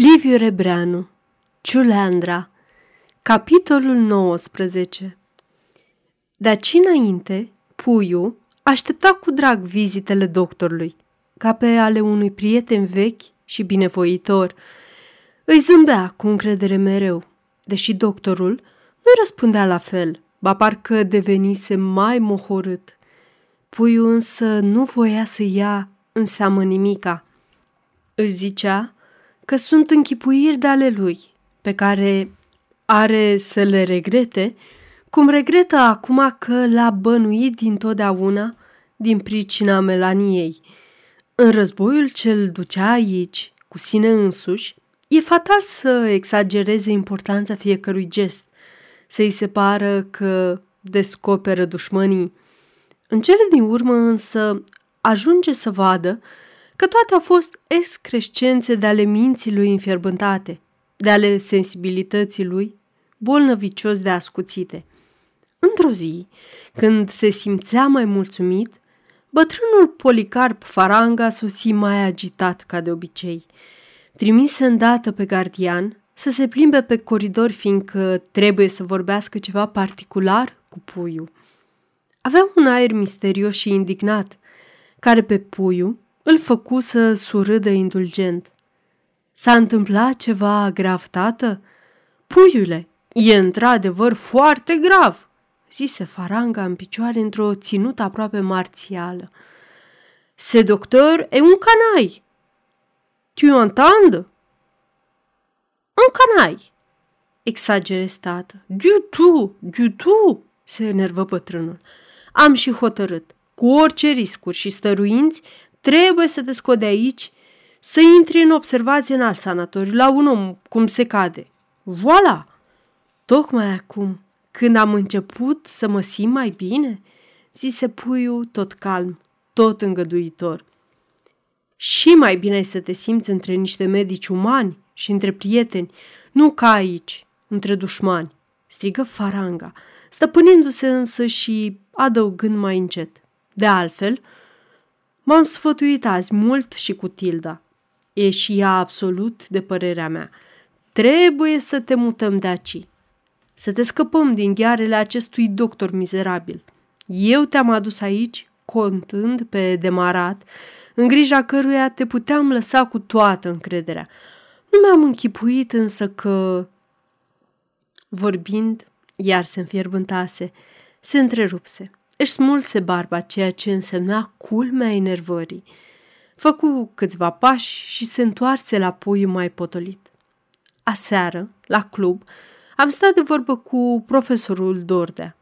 Liviu Rebreanu Ciuleandra Capitolul 19 De aici înainte, Puiu aștepta cu drag vizitele doctorului, ca pe ale unui prieten vechi și binevoitor. Îi zâmbea cu încredere mereu, deși doctorul nu răspundea la fel, ba parcă devenise mai mohorât. Puiu însă nu voia să ia în seamă nimica. Își zicea că sunt închipuiri de ale lui, pe care are să le regrete, cum regretă acum că l-a bănuit dintotdeauna din pricina Melaniei. În războiul ce-l ducea aici, cu sine însuși, e fatal să exagereze importanța fiecărui gest, să-i se pară că descoperă dușmanii. În cele din urmă însă ajunge să vadă că toate au fost excrescențe de ale minții lui înfierbântate, de ale sensibilității lui, bolnăvicios de ascuțite. Într-o zi, când se simțea mai mulțumit, bătrânul Policarp Faranga sosi mai agitat ca de obicei. Trimise îndată pe gardian să se plimbe pe coridor, fiindcă trebuie să vorbească ceva particular cu puiul. Avea un aer misterios și indignat, care pe puiul îl făcu să surâdă indulgent. S-a întâmplat ceva grav, tată? Puiule, e într-adevăr foarte grav, zise Faranga în picioare într-o ținută aproape marțială. Se doctor e un canai. Tu entends? Un canai, exagere tată. Du tu, du tu, se enervă bătrânul. Am și hotărât, cu orice riscuri și stăruinți, Trebuie să te scot de aici, să intri în observație în alt sanatoriu, la un om, cum se cade. Voila! Tocmai acum, când am început să mă simt mai bine, zise puiul tot calm, tot îngăduitor. Și mai bine ai să te simți între niște medici umani și între prieteni, nu ca aici, între dușmani, strigă Faranga, stăpânindu-se însă și adăugând mai încet. De altfel, M-am sfătuit azi mult și cu Tilda. E și ea absolut de părerea mea. Trebuie să te mutăm de aici. Să te scăpăm din ghearele acestui doctor mizerabil. Eu te-am adus aici, contând pe demarat, în grija căruia te puteam lăsa cu toată încrederea. Nu mi-am închipuit însă că... Vorbind, iar se înfierbântase, se întrerupse. Își smulse barba, ceea ce însemna culmea enervării. Făcu câțiva pași și se întoarse la puiul mai potolit. Aseară, la club, am stat de vorbă cu profesorul Dordea.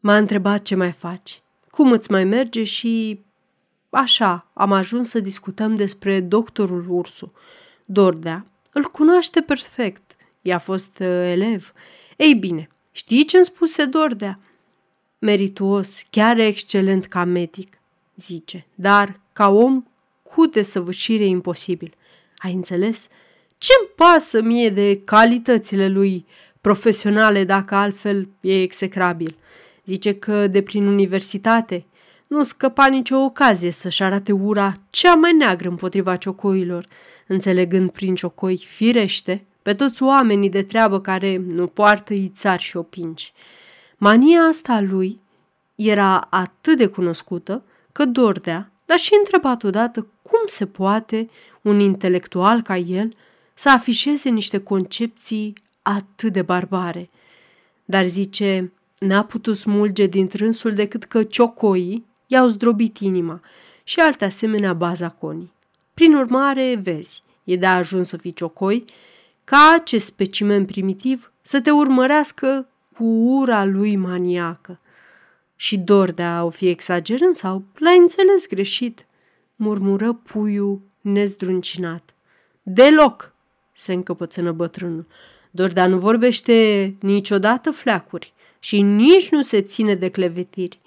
M-a întrebat ce mai faci, cum îți mai merge și... Așa, am ajuns să discutăm despre doctorul Ursu. Dordea îl cunoaște perfect, i-a fost uh, elev. Ei bine, știi ce-mi spuse Dordea? Merituos, chiar excelent ca medic, zice, dar ca om cu desăvârșire imposibil. Ai înțeles? Ce-mi pasă mie de calitățile lui profesionale dacă altfel e execrabil? Zice că de prin universitate nu scăpa nicio ocazie să-și arate ura cea mai neagră împotriva ciocoilor, înțelegând prin ciocoi firește pe toți oamenii de treabă care nu poartă ițari și opinci. Mania asta a lui era atât de cunoscută că Dordea l-a și întrebat odată cum se poate un intelectual ca el să afișeze niște concepții atât de barbare. Dar zice, n-a putut smulge din trânsul decât că ciocoii i-au zdrobit inima și alte asemenea bazaconii. Prin urmare, vezi, e de ajuns să fii ciocoi, ca acest specimen primitiv să te urmărească cu ura lui maniacă. Și dor de a o fi exagerând sau l-ai înțeles greșit, murmură puiul nezdruncinat. Deloc, se încăpățână bătrânul. Dordea nu vorbește niciodată fleacuri și nici nu se ține de clevetiri.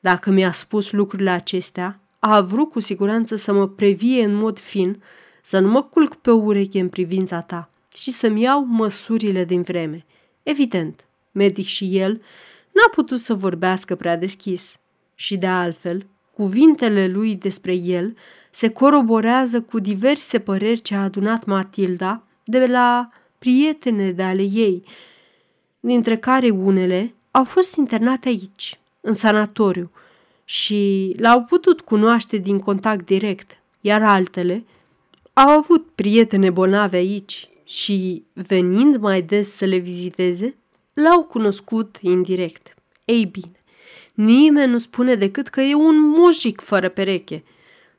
Dacă mi-a spus lucrurile acestea, a vrut cu siguranță să mă previe în mod fin, să nu mă culc pe ureche în privința ta și să-mi iau măsurile din vreme. Evident, medic și el, n-a putut să vorbească prea deschis. Și de altfel, cuvintele lui despre el se coroborează cu diverse păreri ce a adunat Matilda de la prietene de ale ei, dintre care unele au fost internate aici, în sanatoriu, și l-au putut cunoaște din contact direct, iar altele au avut prietene bolnave aici și, venind mai des să le viziteze, l-au cunoscut indirect. Ei bine, nimeni nu spune decât că e un mujic fără pereche.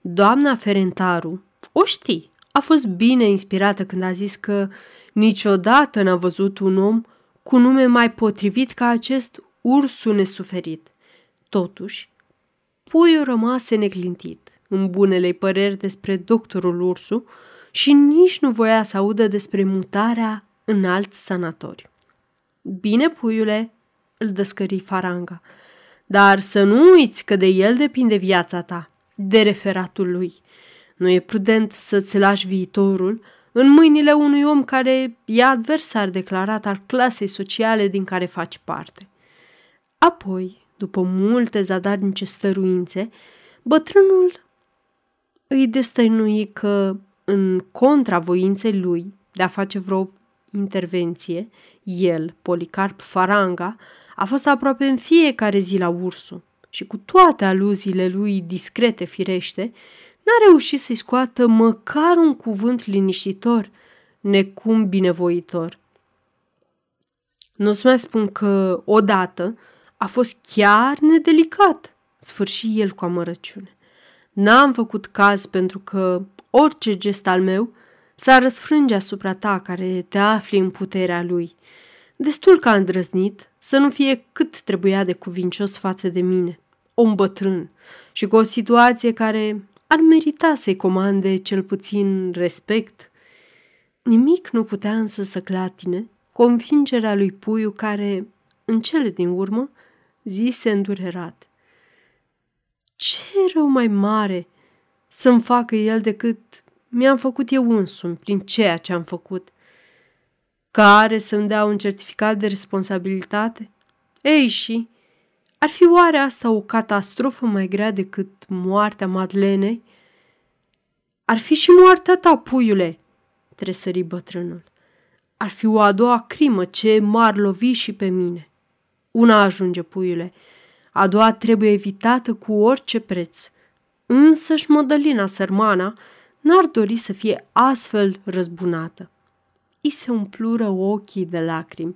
Doamna Ferentaru o știi, a fost bine inspirată când a zis că niciodată n-a văzut un om cu nume mai potrivit ca acest ursul nesuferit. Totuși, puiul rămase neclintit în bunele păreri despre doctorul Ursu și nici nu voia să audă despre mutarea în alt sanatoriu. Bine, puiule, îl descări faranga, dar să nu uiți că de el depinde viața ta, de referatul lui. Nu e prudent să-ți lași viitorul în mâinile unui om care e adversar declarat al clasei sociale din care faci parte. Apoi, după multe zadarnice stăruințe, bătrânul îi destăinui că, în contra voinței lui de a face vreo intervenție, el, Policarp Faranga, a fost aproape în fiecare zi la ursu și cu toate aluziile lui discrete firește, n-a reușit să-i scoată măcar un cuvânt liniștitor, necum binevoitor. Nu-ți mai spun că, odată, a fost chiar nedelicat, sfârși el cu amărăciune. N-am făcut caz pentru că orice gest al meu s-a răsfrânge asupra ta care te afli în puterea lui. Destul că a îndrăznit să nu fie cât trebuia de cuvincios față de mine, om bătrân și cu o situație care ar merita să-i comande cel puțin respect. Nimic nu putea însă să clatine convingerea lui Puiu care, în cele din urmă, zise îndurerat. Ce rău mai mare să-mi facă el decât mi-am făcut eu însumi prin ceea ce am făcut. Care să-mi dea un certificat de responsabilitate? Ei și, ar fi oare asta o catastrofă mai grea decât moartea Madlenei? Ar fi și moartea ta, puiule, tresări bătrânul. Ar fi o a doua crimă ce m-ar lovi și pe mine. Una ajunge, puiule, a doua trebuie evitată cu orice preț. Însăși Mădălina sărmana n-ar dori să fie astfel răzbunată. I se umplură ochii de lacrimi.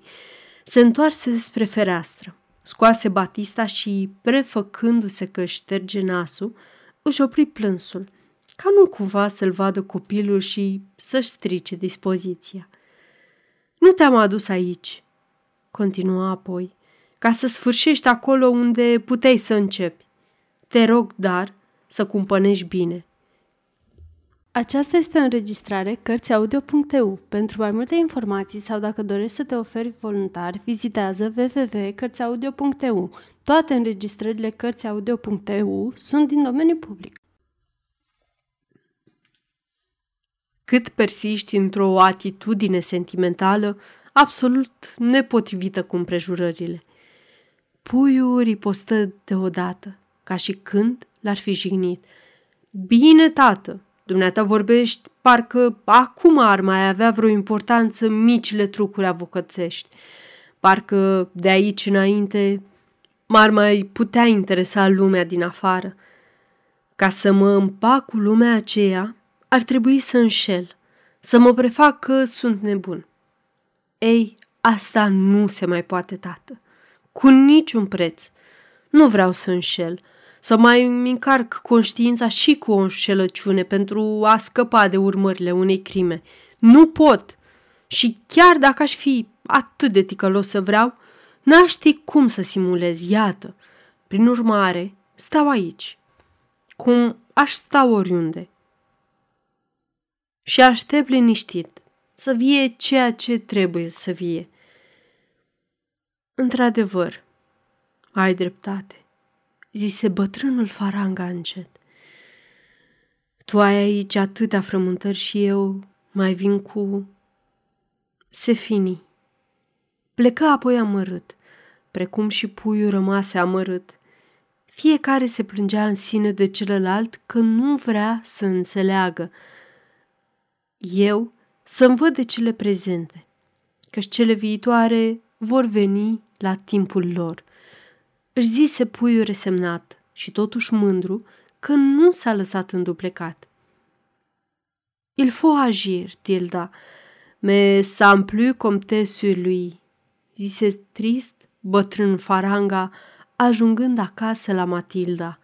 Se întoarse spre fereastră, scoase Batista și, prefăcându-se că își șterge nasul, își opri plânsul, ca nu cumva să-l vadă copilul și să-și strice dispoziția. Nu te-am adus aici, continua apoi, ca să sfârșești acolo unde puteai să începi. Te rog, dar, să cumpănești bine. Aceasta este o înregistrare Cărțiaudio.eu. Pentru mai multe informații sau dacă dorești să te oferi voluntar, vizitează www.cărțiaudio.eu. Toate înregistrările Cărțiaudio.eu sunt din domeniu public. Cât persiști într-o atitudine sentimentală absolut nepotrivită cu împrejurările – Puiul ripostă deodată, ca și când l-ar fi jignit. Bine, tată, dumneata vorbești, parcă acum ar mai avea vreo importanță micile trucuri avocățești. Parcă de aici înainte m-ar mai putea interesa lumea din afară. Ca să mă împac cu lumea aceea, ar trebui să înșel, să mă prefac că sunt nebun. Ei, asta nu se mai poate, tată. Cu niciun preț. Nu vreau să înșel, să mai îmi încarc conștiința și cu o înșelăciune pentru a scăpa de urmările unei crime. Nu pot! Și chiar dacă aș fi atât de ticălos să vreau, n-aș ști cum să simulez, iată. Prin urmare, stau aici, cum aș sta oriunde. Și aștept liniștit să vie ceea ce trebuie să vie. Într-adevăr, ai dreptate, zise bătrânul faranga încet. Tu ai aici atâtea frământări și eu mai vin cu... Se fini. Plecă apoi amărât, precum și puiul rămase amărât. Fiecare se plângea în sine de celălalt că nu vrea să înțeleagă. Eu să-mi văd de cele prezente, căci cele viitoare vor veni la timpul lor. Își zise puiul resemnat și totuși mândru că nu s-a lăsat înduplecat. Il faut agir, Tilda, mais sans plus compter sur lui, zise trist bătrân faranga, ajungând acasă la Matilda.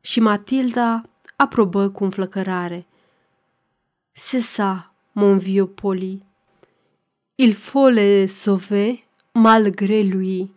Și Matilda aprobă cu înflăcărare. C'est ça, mon vieux poli. Il faut le sauver malgré lui.